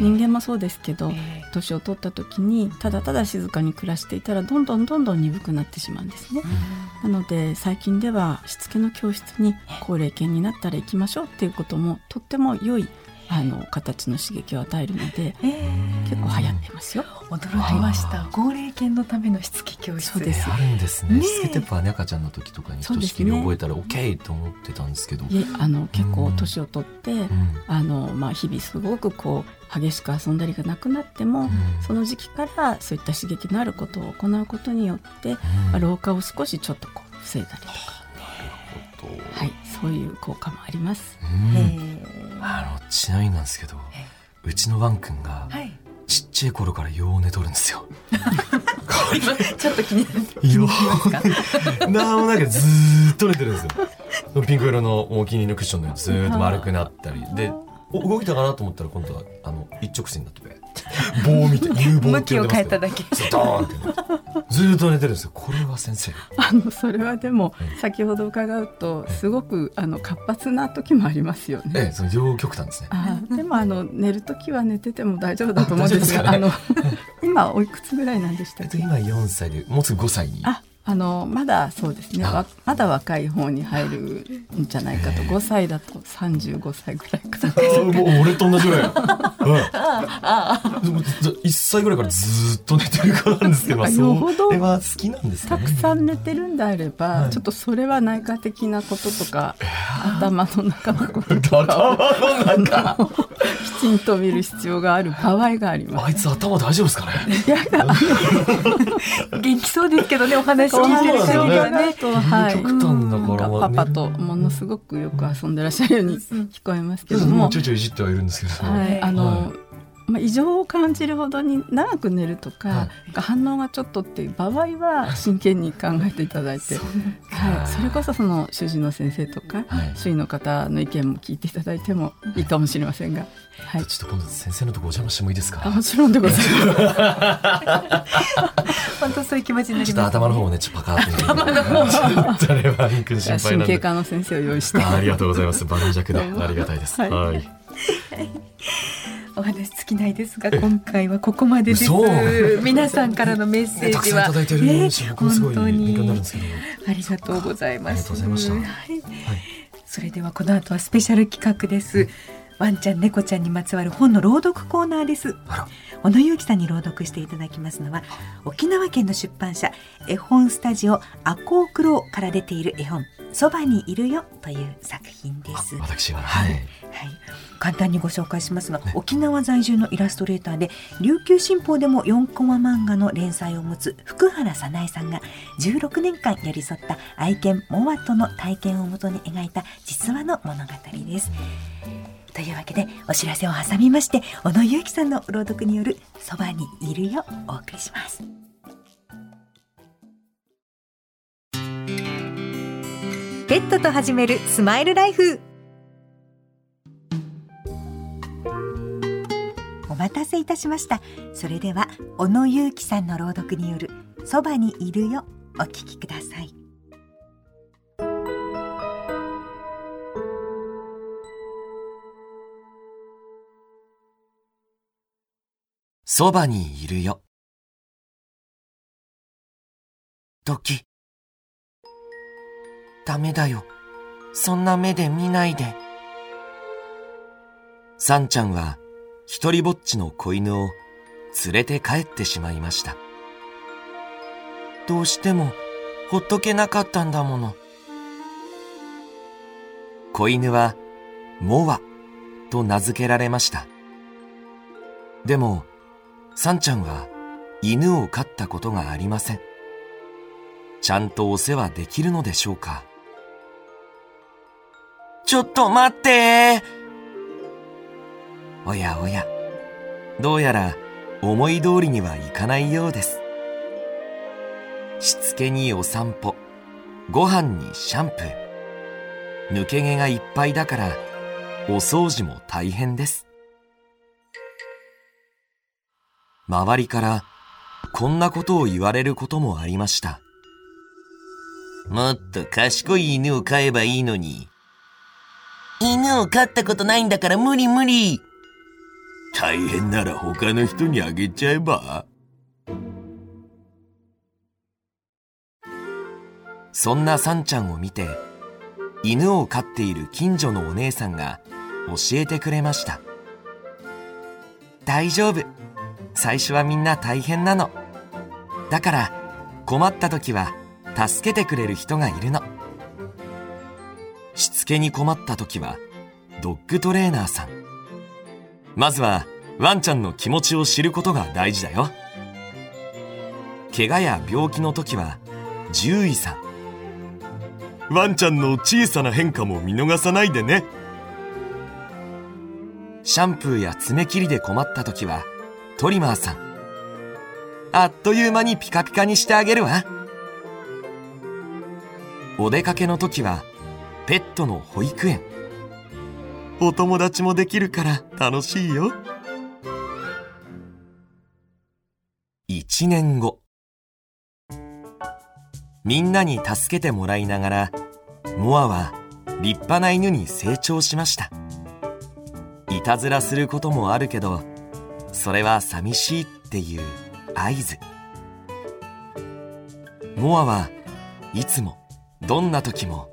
人間もそうですけど年を取った時にただただ静かに暮らしていたらどんどんどんどん鈍くなってしまうんですね。なので最近ではしつけの教室に高齢犬になったら行きましょうっていうこともとっても良いあの形の刺激を与えるので結構流行ってますよ。驚きました。高齢犬のためのしつけ教室。そうです。あるんですね。しつけテープはね赤ちゃんの時とかにひとしきり覚えたら OK と思ってたんですけど、いえあの結構年を取って、うん。あのまあ、日々すごくこう激しく遊んだりがなくなっても、その時期からそういった刺激のあることを行うことによって、まあ老化を少しちょっとこう防いだりとか、はい、そういう効果もあります。うん。あのちなみになんですけどうちのワンくんがはいちっちゃい頃からよう寝とるんですよ。ちょっと気になるようなんもなんかずーっと寝てるんですよ。ピンク色のお気に入りのクッションのやつずーっと丸くなったりでお動いたかなと思ったら今度はあの一直線になってて棒を見て有棒向きを変えただけずーっと寝てるんですよ。これは先生。あのそれはでも先ほど伺うとすごくあの活発な時もありますよね。ええ、その両極端ですね。あでもあの寝る時は寝てても大丈夫だと思うんですがああの今おいくつぐらいなんでしたっけ？えっと今4歳でもうすぐ5歳に。ああのまだそうですねまだ若い方に入るんじゃないかと5歳だと35歳ぐらいかな俺と同じぐらい。うん。でもず1歳ぐらいからずーっと寝てる子なんですけど、よほどそれは好きなんですかね。たくさん寝てるんであれば、はいちょっとそれは内科的なこととか、頭の中のこととか 頭の中。きちんと見る必要がある場合があります。あいつ頭大丈夫ですかね？元気そうですけどねお話そうなん感ですよね。じがね。はい極端だから、まあパパとものすごくよく遊んでらっしゃるように聞こえますけね、ども。ちょいちょいいじってはいるんですけど。はい、あの、はいまあ、異常を感じるほどに長く寝るとか、はい反応がちょっとっていう場合は真剣に考えていただいて、はい、それこそその主治の先生とか、はい周囲の方の意見も聞いていただいてもいいかもしれませんが、はい、ちょっと今度先生のとこお邪魔してもいいですか？あもちろんでございます。本当そういう気持ちになちょっとります頭の方もね、ちょっとパカーって。頭の方。ちょっとあれは、リン君心配なんで。神経科の先生を用意して。あありがとうございます。盤石でどうもありがたいです。はいはい。お話尽きないですが今回はここまでです。嘘。皆さんからのメッセねたくさんいージはただいてるし、僕もすごい本当に。ありがとうございます。ありがとうございました。はい。はい。それではこの後はスペシャル企画です。ワンちゃん猫ちゃんにまつわる本の朗読コーナーです。小野裕樹さんに朗読していただきますのは沖縄県の出版社絵本スタジオアコークローから出ている絵本そばにいるよという作品です。あ私が。はい。はい、簡単にご紹介しますが、沖縄在住のイラストレーターで琉球新報でも4コマ漫画の連載を持つ福原早苗さんが16年間寄り添った愛犬モワとの体験をもとに描いた実話の物語です。というわけでお知らせを挟みまして小野裕樹さんの朗読による「そばにいるよ」お送りします。ペットと始めるスマイルライフお待たせいたしました。それでは小野裕樹さんの朗読によるそばにいるよ。お聞きください。そばにいるよ。ドキ。ダメだよ。そんな目で見ないで。サンちゃんは一人ぼっちの子犬を連れて帰ってしまいました。どうしてもほっとけなかったんだもの。子犬はモアと名付けられました。でも、サンちゃんは犬を飼ったことがありません。ちゃんとお世話できるのでしょうかちょっと待ってーおやおや、どうやら思い通りにはいかないようです。しつけにお散歩、ご飯にシャンプー。抜け毛がいっぱいだから、お掃除も大変です。周りからこんなことを言われることもありました。もっと賢い犬を飼えばいいのに。犬を飼ったことないんだから無理無理。大変なら他の人にあげちゃえばそんなサンちゃんを見て、犬を飼っている近所のお姉さんが教えてくれました。大丈夫。最初はみんな大変なの。だから困った時は助けてくれる人がいるの。しつけに困った時はドッグトレーナーさん。まずはワンちゃんの気持ちを知ることが大事だよ。怪我や病気の時は獣医さん。ワンちゃんの小さな変化も見逃さないでね。シャンプーや爪切りで困った時はトリマーさん。あっという間にピカピカにしてあげるわ。お出かけの時はペットの保育園。お友達もできるから楽しいよ。一年後。みんなに助けてもらいながら、モアは立派な犬に成長しました。いたずらすることもあるけど、それは寂しいっていう合図。モアはいつも、どんな時も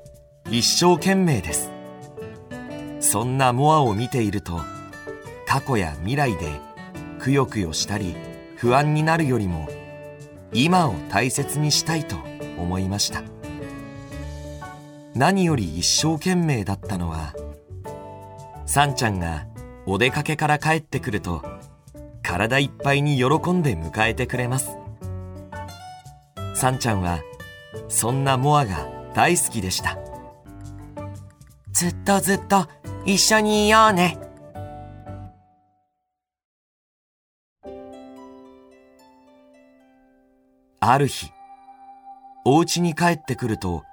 一生懸命です。そんなモアを見ていると、過去や未来でくよくよしたり不安になるよりも、今を大切にしたいと思いました。何より一生懸命だったのはさんちゃんがお出かけから帰ってくると体いっぱいに喜んで迎えてくれます。さんちゃんはそんなモアが大好きでした。ずっとずっと一緒にいようねある日お家に帰ってくると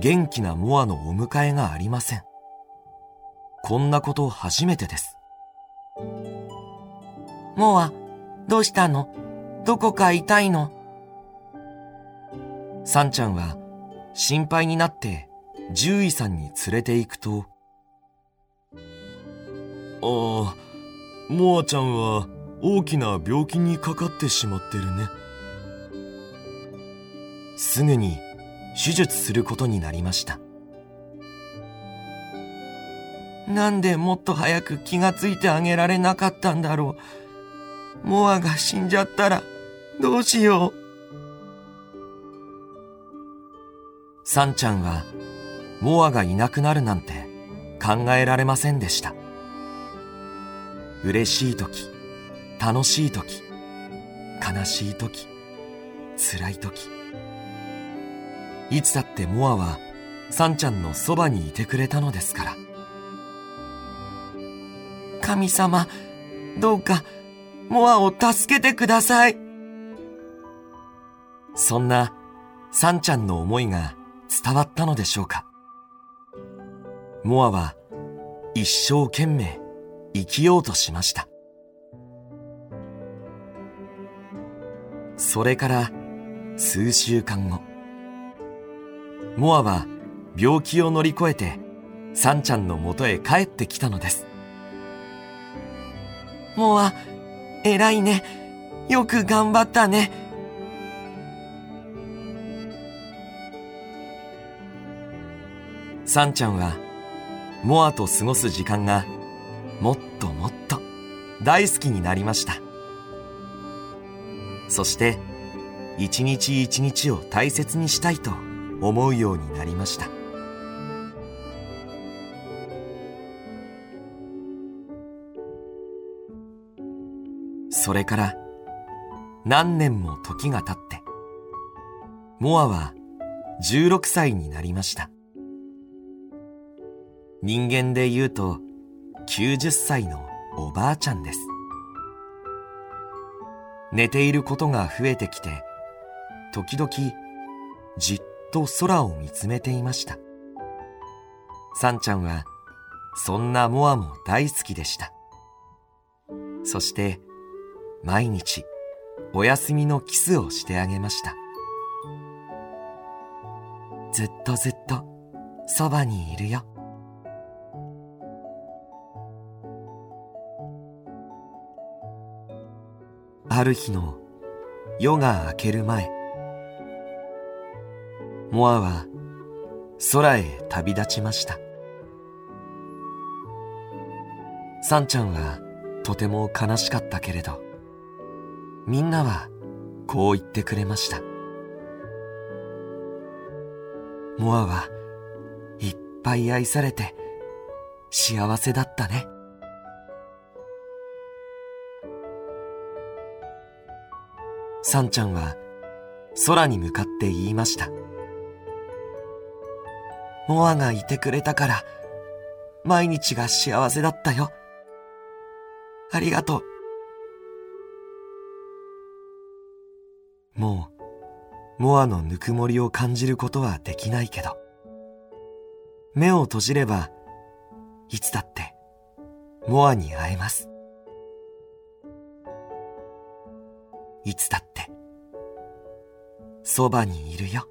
元気なモアのお迎えがありません。こんなこと初めてです。モア、どうしたの？どこか痛いの？サンちゃんは心配になって獣医さんに連れて行くと、ああ、モアちゃんは大きな病気にかかってしまってるね。すぐに手術することになりました。なんでもっと早く気がついてあげられなかったんだろう。モアが死んじゃったらどうしよう。サンちゃんはモアがいなくなるなんて考えられませんでした。嬉しい時楽しい時悲しい時辛い時。いつだってモアはサンちゃんのそばにいてくれたのですから。神様どうかモアを助けてください。そんなサンちゃんの思いが伝わったのでしょうか。モアは一生懸命生きようとしましたそれから数週間後モアは病気を乗り越えてサンちゃんのもとへ帰ってきたのです。モア、偉いね。よく頑張ったね。サンちゃんは、モアと過ごす時間が、もっともっと大好きになりました。そして、一日一日を大切にしたいと思うようになりました。それから何年も時が経って、モアは16歳になりました。人間で言うと90歳のおばあちゃんです。寝ていることが増えてきて、時々じっと空を見つめていました。サンちゃんはそんなモアも大好きでした。そして毎日お休みのキスをしてあげました。ずっとずっとそばにいるよ。ある日の夜が明ける前、モアは空へ旅立ちました。サンちゃんはとても悲しかったけれど、みんなはこう言ってくれました。モアはいっぱい愛されて幸せだったね。サンちゃんは空に向かって言いました。モアがいてくれたから毎日が幸せだったよ。ありがとう。もう、モアのぬくもりを感じることはできないけど、目を閉じれば、いつだって、モアに会えます。いつだって、そばにいるよ。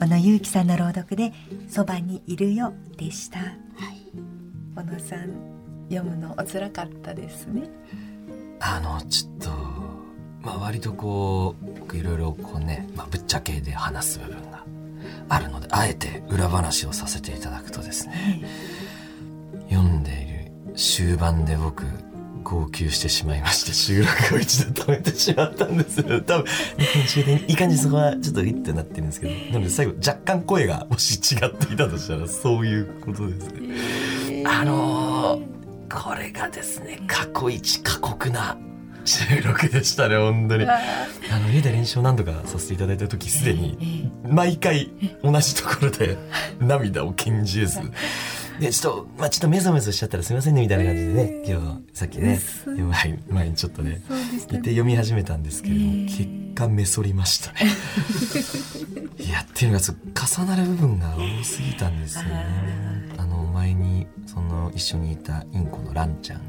小野祐樹さんの朗読で「そばにいるよ」でした、小野さん読むのお辛かったですね。あの、ちょっと、まあ割とこう、僕いろいろこうね、まあぶっちゃけで話す部分があるので、あえて裏話をさせていただくとですね、読んでいる終盤で僕、号泣してしまいまして、収録を一度止めてしまったんですよ。多分、編集でいい感じそこはちょっといってなってるんですけど、なので最後若干声がもし違っていたとしたらそういうことですね。あのーこれがですね、過去一過酷な収録でしたね、本当に。あ。の、家で練習を何度かさせていただいた時、すでに、毎回同じところで涙を禁じず、で、ちょっと、まあちょっとメソメソしちゃったらすいませんね、みたいな感じでね、今日、さっきね、前前にちょっとね、言って読み始めたんですけれども、結果めそりましたね。いや、っていうのが、重なる部分が多すぎたんですよね。あの、前に、その、一緒にいたインコのランちゃん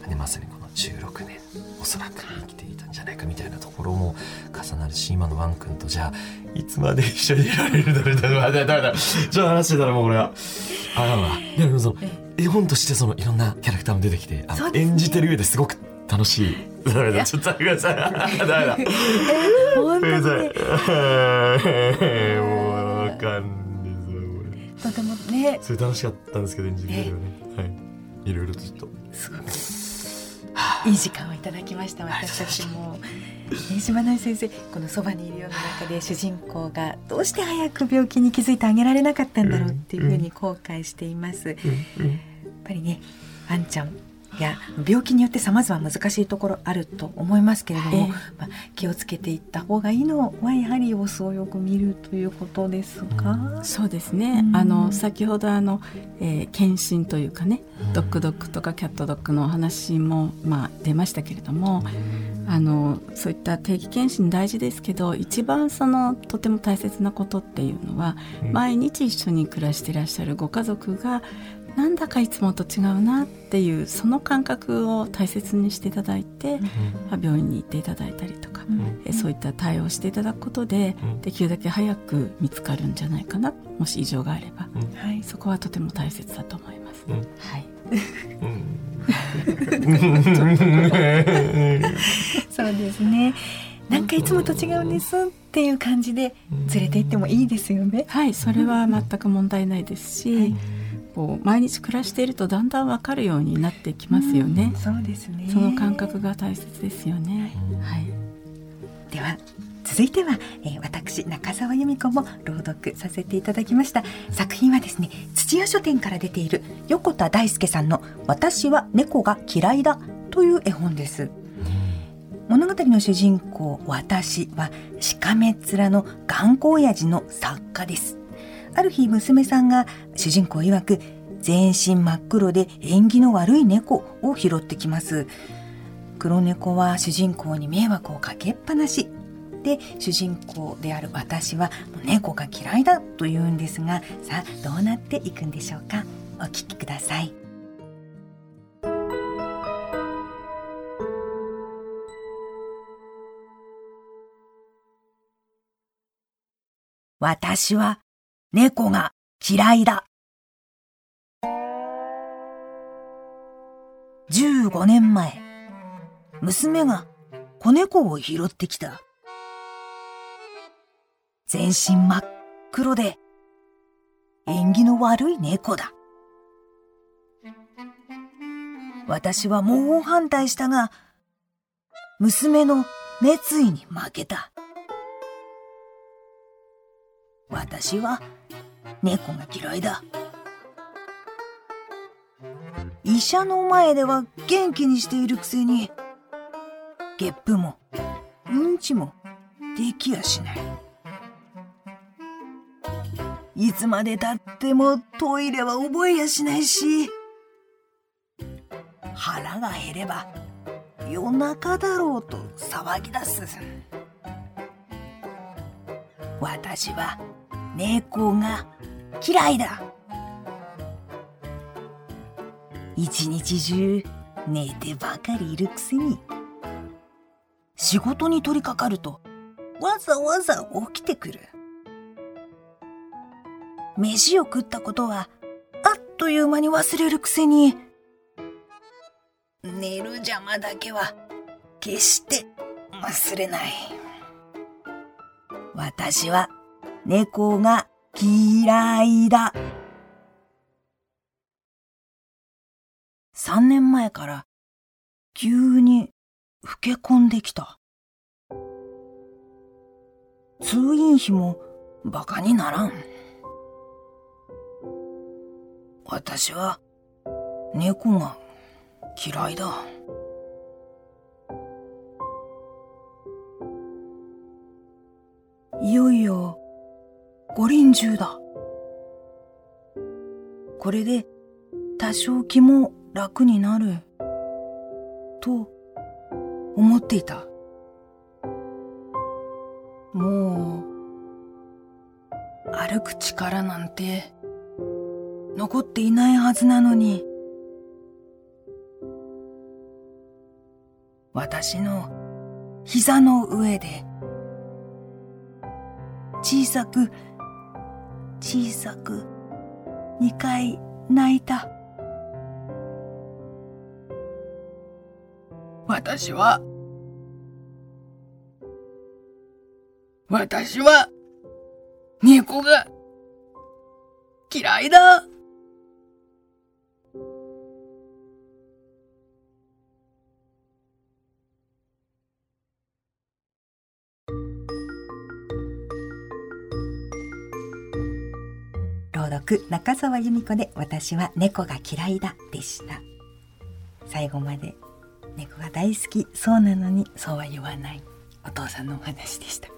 がね、まさにこの16年、おそらく生きていたんじゃないかみたいなところも重なるし、今のワン君と、じゃあ、いつまで一緒にいられるんだろうみたいな、ダメだ、ダメだ。ちょっと話してたらもうこれは、あかんわ。でもその、絵本としてその、いろんなキャラクターも出てきて、あのね演じてる上ですごく楽しい。ダメだ、ちょっと待ってください。ダメだ。本。当 もう、わかんですわ、これ。とてもねそれ楽しかったんですけど、演じる上ではね。はい。いろいろとちょっと。いい時間をいただきました私たちも。ね島内先生この「そばにいるよ」の中で主人公がどうして早く病気に気づいてあげられなかったんだろうっていうふうに後悔しています。やっぱりねワンちゃんや病気によって様々難しいところあると思いますけれども、ええ。まあ、気をつけていった方がいいのはやはり様子をよく見るということですか？そうですね、うん。あの先ほどあの、えー検診というかね、ドッグドッグとかキャットドッグのお話も、まあ、出ましたけれども、あのそういった定期検診大事ですけど一番そのとても大切なことっていうのは、毎日一緒に暮らしていらっしゃるご家族がなんだかいつもと違うなっていうその感覚を大切にしていただいて、まあ病院に行っていただいたりとか、えそういった対応をしていただくことで、できるだけ早く見つかるんじゃないかなもし異常があれば、はい。そこはとても大切だと思います。はい。そうですね。なんかいつもと違うんですっていう感じで連れて行ってもいいですよね。はい、それは全く問題ないですし、こう毎日暮らしているとだんだんわかるようになってきますよね。そうですねその感覚が大切ですよね。はい。では続いては、えー私中澤由美子も朗読させていただきました作品はですね土屋書店から出ている横田大輔さんの「私は猫が嫌いだ」という絵本です物語の主人公私はしかめっ面の頑固親父の作家ですある日娘さんが主人公曰く全身真っ黒で縁起の悪い猫を拾ってきます。黒猫は主人公に迷惑をかけっぱなし。で主人公である私は猫が嫌いだと言うんですがさあどうなっていくんでしょうか？お聞きください。私は猫が嫌いだ。15年前娘が子猫を拾ってきた。全身真っ黒で縁起の悪い猫だ。私は猛反対したが娘の熱意に負けた。私は猫が嫌いだ。医者の前では元気にしているくせにゲップもうんちもできやしない。いつまでたってもトイレは覚えやしないし腹が減れば夜中だろうと騒ぎ出す。私は猫が嫌いだ。一日中寝てばかりいるくせに仕事に取り掛かるとわざわざ起きてくる。飯を食ったことはあっという間に忘れるくせに寝る邪魔だけは決して忘れない。私は猫が嫌いだ。三年前から急に老け込んできた。通院費もバカにならん。私は猫が嫌いだ。いよいよ五輪中だ。これで多少気も楽になる。と思っていた。もう歩く力なんて残っていないはずなのに。私の膝の上で小さく小さく2回泣いた。私は私は猫が嫌いだ。朗読中澤由美子で私は猫が嫌いだでした最後まで猫が大好きそうなのにそうは言わないお父さんのお話でした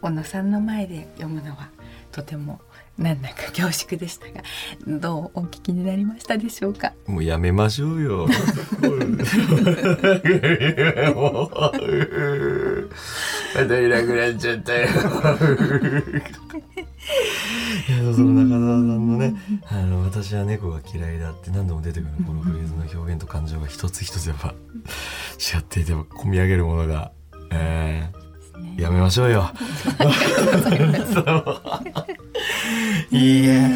小野さんの前で読むのはとてもなんだか恐縮でしたがどうお聞きになりましたでしょうか？もうやめましょうよ。またいなくなっちゃったよ。や その中澤さんのね「あの私は猫が嫌いだ」って何度も出てくるこのフレーズの表現と感情が一つ一つやっぱ違っていて込み上げるものが、えー、やめましょうよ。いや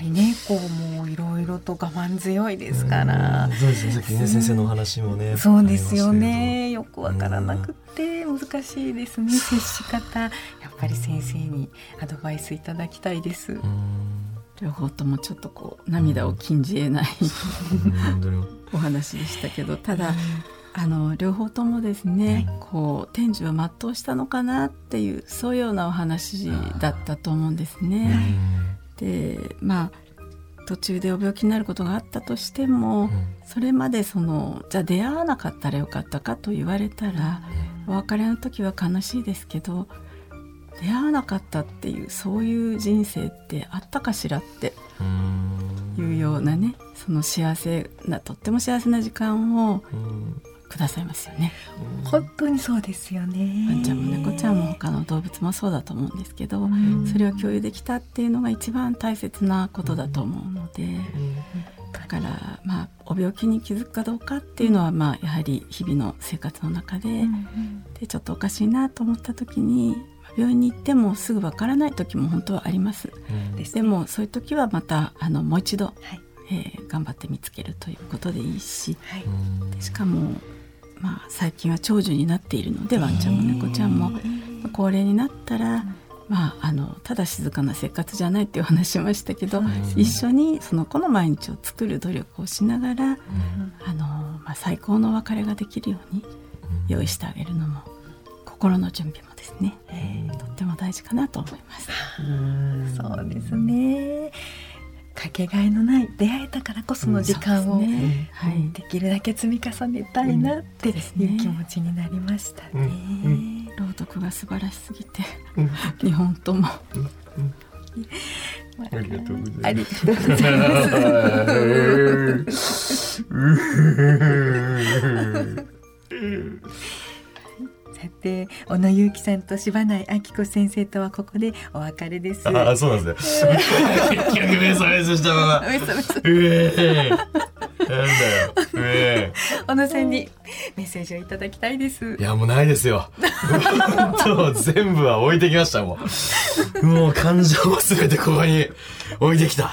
やっぱり猫もいろいろと我慢強いですから。うんそうですね。先生のお話もねそうですよね。よくわからなくて難しいですね接し方。やっぱり先生にアドバイスいただきたいです。両方ともちょっとこう涙を禁じ得ないお話でしたけどただあの両方ともですね、こう天寿は全うしたのかなっていうそういうようなお話だったと思うんですね。でまあ途中でお病気になることがあったとしても、それまでそのじゃあ出会わなかったらよかったかと言われたら、お別れの時は悲しいですけど出会わなかったっていうそういう人生ってあったかしらってうん。いうようなねその幸せなとっても幸せな時間をうんくださいますよね。本当にそうですよね。ワンちゃんも猫ちゃんも他の動物もそうだと思うんですけど、ん。それを共有できたっていうのが一番大切なことだと思うので、だからまあお病気に気づくかどうかっていうのはまあやはり日々の生活の中で,、でちょっとおかしいなと思った時に病院に行ってもすぐわからない時も本当はあります。でもそういう時はまたあのもう一度、はい。えー頑張って見つけるということでいいし、はい。でしかも、まあ、最近は長寿になっているのでワンちゃんも猫ちゃんも、まあ高齢になったら、まあ、あのただ静かな生活じゃないっていうお話しましたけど、一緒にその子の毎日を作る努力をしながら、あのまあ、最高のお別れができるように用意してあげるのも心の準備もですね、とっても大事かなと思います。そうですねかけがえのない出会えたからこその時間をね。はいできるだけ積み重ねたいなっていう気持ちになりましたね。朗読が素晴らしすぎて、日本とも。ありがとうございます。ありがとうございます。さて小野祐樹さんと柴内明子先生とはここでお別れです。ああ、そうなんですね。結局目覚めしたまま。えー。なんだよ。うえ小野さんにメッセージをいただきたいですー。い。や、もうないですよ。本当全部は置いてきましたもん。もう感情をすべてここに置いてきた。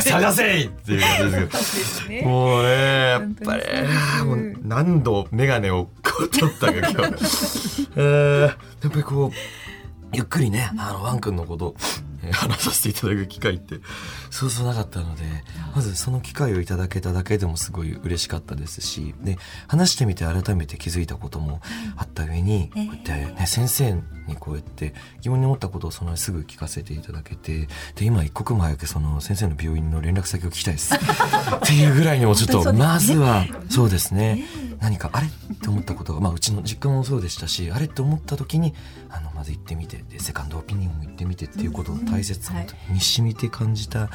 探せいっていう感じですけど。もうね、やっぱり、もう何度メガネをこう取ったか今日。えーやっぱりこう、ゆっくりね、あの、ワン君のこと、えー話させていただく機会って、そうそうなかったので、まずその機会をいただけただけでもすごい嬉しかったですし、で、話してみて改めて気づいたこともあった上に、こうやってね、先生にこうやって疑問に思ったことをそのすぐ聞かせていただけて、で、今一刻も早くその先生の病院の連絡先を聞きたいです。っていうぐらいにもちょっと、まずは、そうですね、何かあれって思ったことが、まあうちの実家もそうでしたし、あれって思った時に、あの、まず行ってみて、で、セカンドオピニオンも行ってみてっていうことの大切さに身に染みて感じた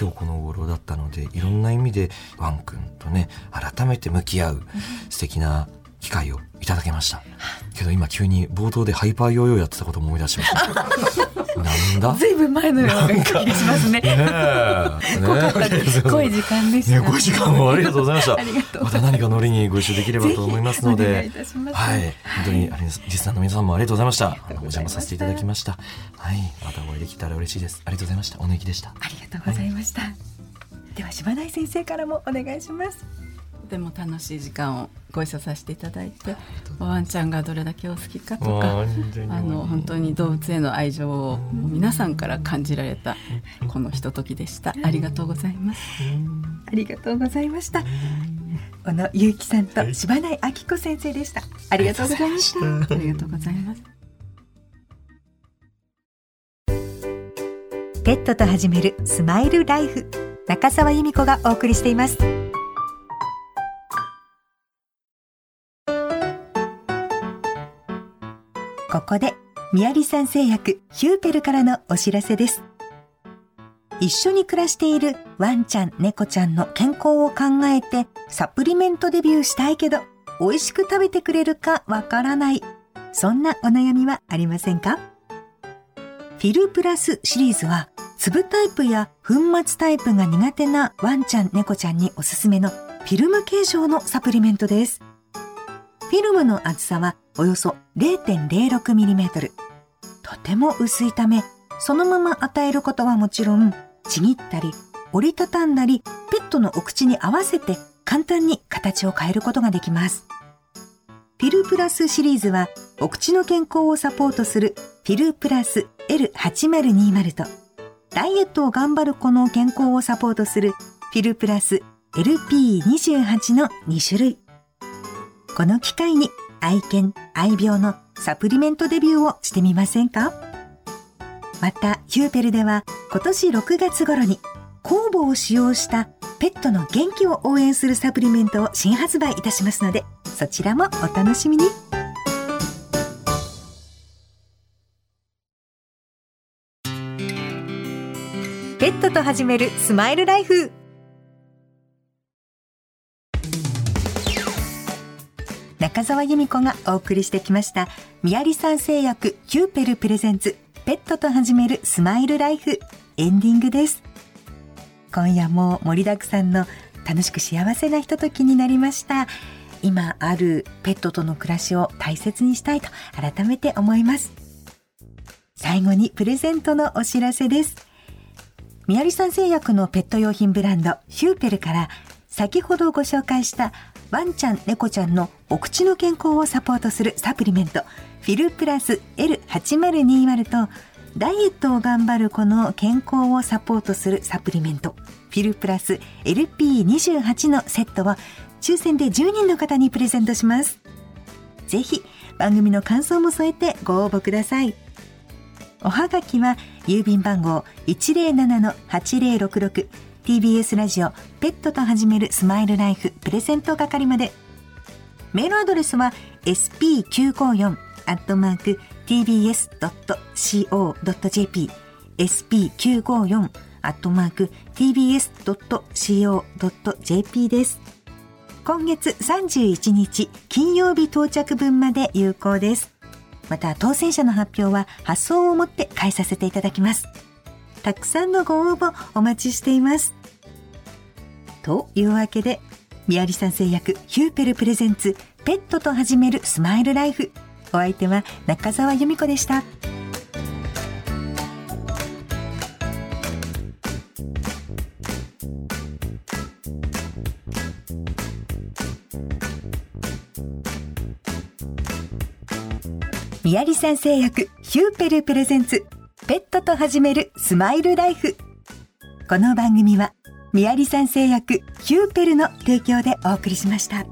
今日この頃だったので、いろんな意味でワン君とね、改めて向き合う素敵な機会をいただけました。けど今急に冒頭でハイパーヨーヨーやってたことも思い出しました。なんだ？ずいぶん前のような気がしますね。ねえ。濃かったです濃い時間でした。ね、ご時間もありがとうございました。また何か乗りにご一緒できればと思いますので。はい。本当に、あれです。リスナーの皆さんもありがとうございました。お邪魔させていただきました。はい。またお会いできたら嬉しいです。ありがとうございました。おねぎでした。ありがとうございました。では柴内先生からもお願いします。とても楽しい時間をご一緒させていただいてワンちゃんがどれだけお好きかとか本当にあの本当に動物への愛情を皆さんから感じられたこのひとときでした。ありがとうございます。ありがとうございました。小野祐樹さんと柴内明子先生でした。ありがとうございました。ありがとうございます。ペットと始めるスマイルライフ中澤由美子がお送りしていますここで宮城産製薬ヒューペルからのお知らせです。一緒に暮らしているワンちゃん猫ちゃんの健康を考えてサプリメントデビューしたいけど美味しく食べてくれるかわからない。そんなお悩みはありませんか？フィルプラスシリーズは粒タイプや粉末タイプが苦手なワンちゃん猫ちゃんにおすすめのフィルム形状のサプリメントです。フィルムの厚さはおよそ 0.06mm とても薄いためそのまま与えることはもちろんちぎったり折りたたんだりペットのお口に合わせて簡単に形を変えることができます。フィルプラスシリーズはお口の健康をサポートするフィルプラス L8020 とダイエットを頑張る子の健康をサポートするフィルプラス LP28 の2種類。この機会に愛犬愛病のサプリメントデビューをしてみませんか？またヒューペルでは今年6月頃に酵母を使用したペットの元気を応援するサプリメントを新発売いたしますのでそちらもお楽しみに。ペットと始めるスマイルライフ。中澤由美子がお送りしてきましたミヤリサン製薬ヒューペル presents ペットと始めるスマイルライフエンディングです。今夜も盛りだくさんの楽しく幸せなひとときになりました。今あるペットとの暮らしを大切にしたいと改めて思います。最後にプレゼントのお知らせです。宮里さん製薬のペット用品ブランドヒューペルから先ほどご紹介したワンちゃん猫ちゃんのお口の健康をサポートするサプリメント。フィルプラス L8020 とダイエットを頑張る子の健康をサポートするサプリメント。フィルプラス LP28 のセットを抽選で10人の方にプレゼントします。ぜひ番組の感想も添えてご応募ください。おはがきは郵便番号107-8066 TBS ラジオペットと始めるスマイルライフプレゼント係まで。メールアドレスは sp954 アットマーク tbs.co.jp sp954 アットマーク tbs.co.jp です。今月31日金曜日到着分まで有効です。また当選者の発表は発送をもって返させていただきます。たくさんのご応募お待ちしています。というわけで宮里さん製薬ヒューペルプレゼンツペットと始めるスマイルライフ。お相手は中澤由美子でした。宮里さん製薬ヒューペルプレゼンツペットと始めるスマイルライフこの番組は宮里さん製薬ヒューペルの提供でお送りしました。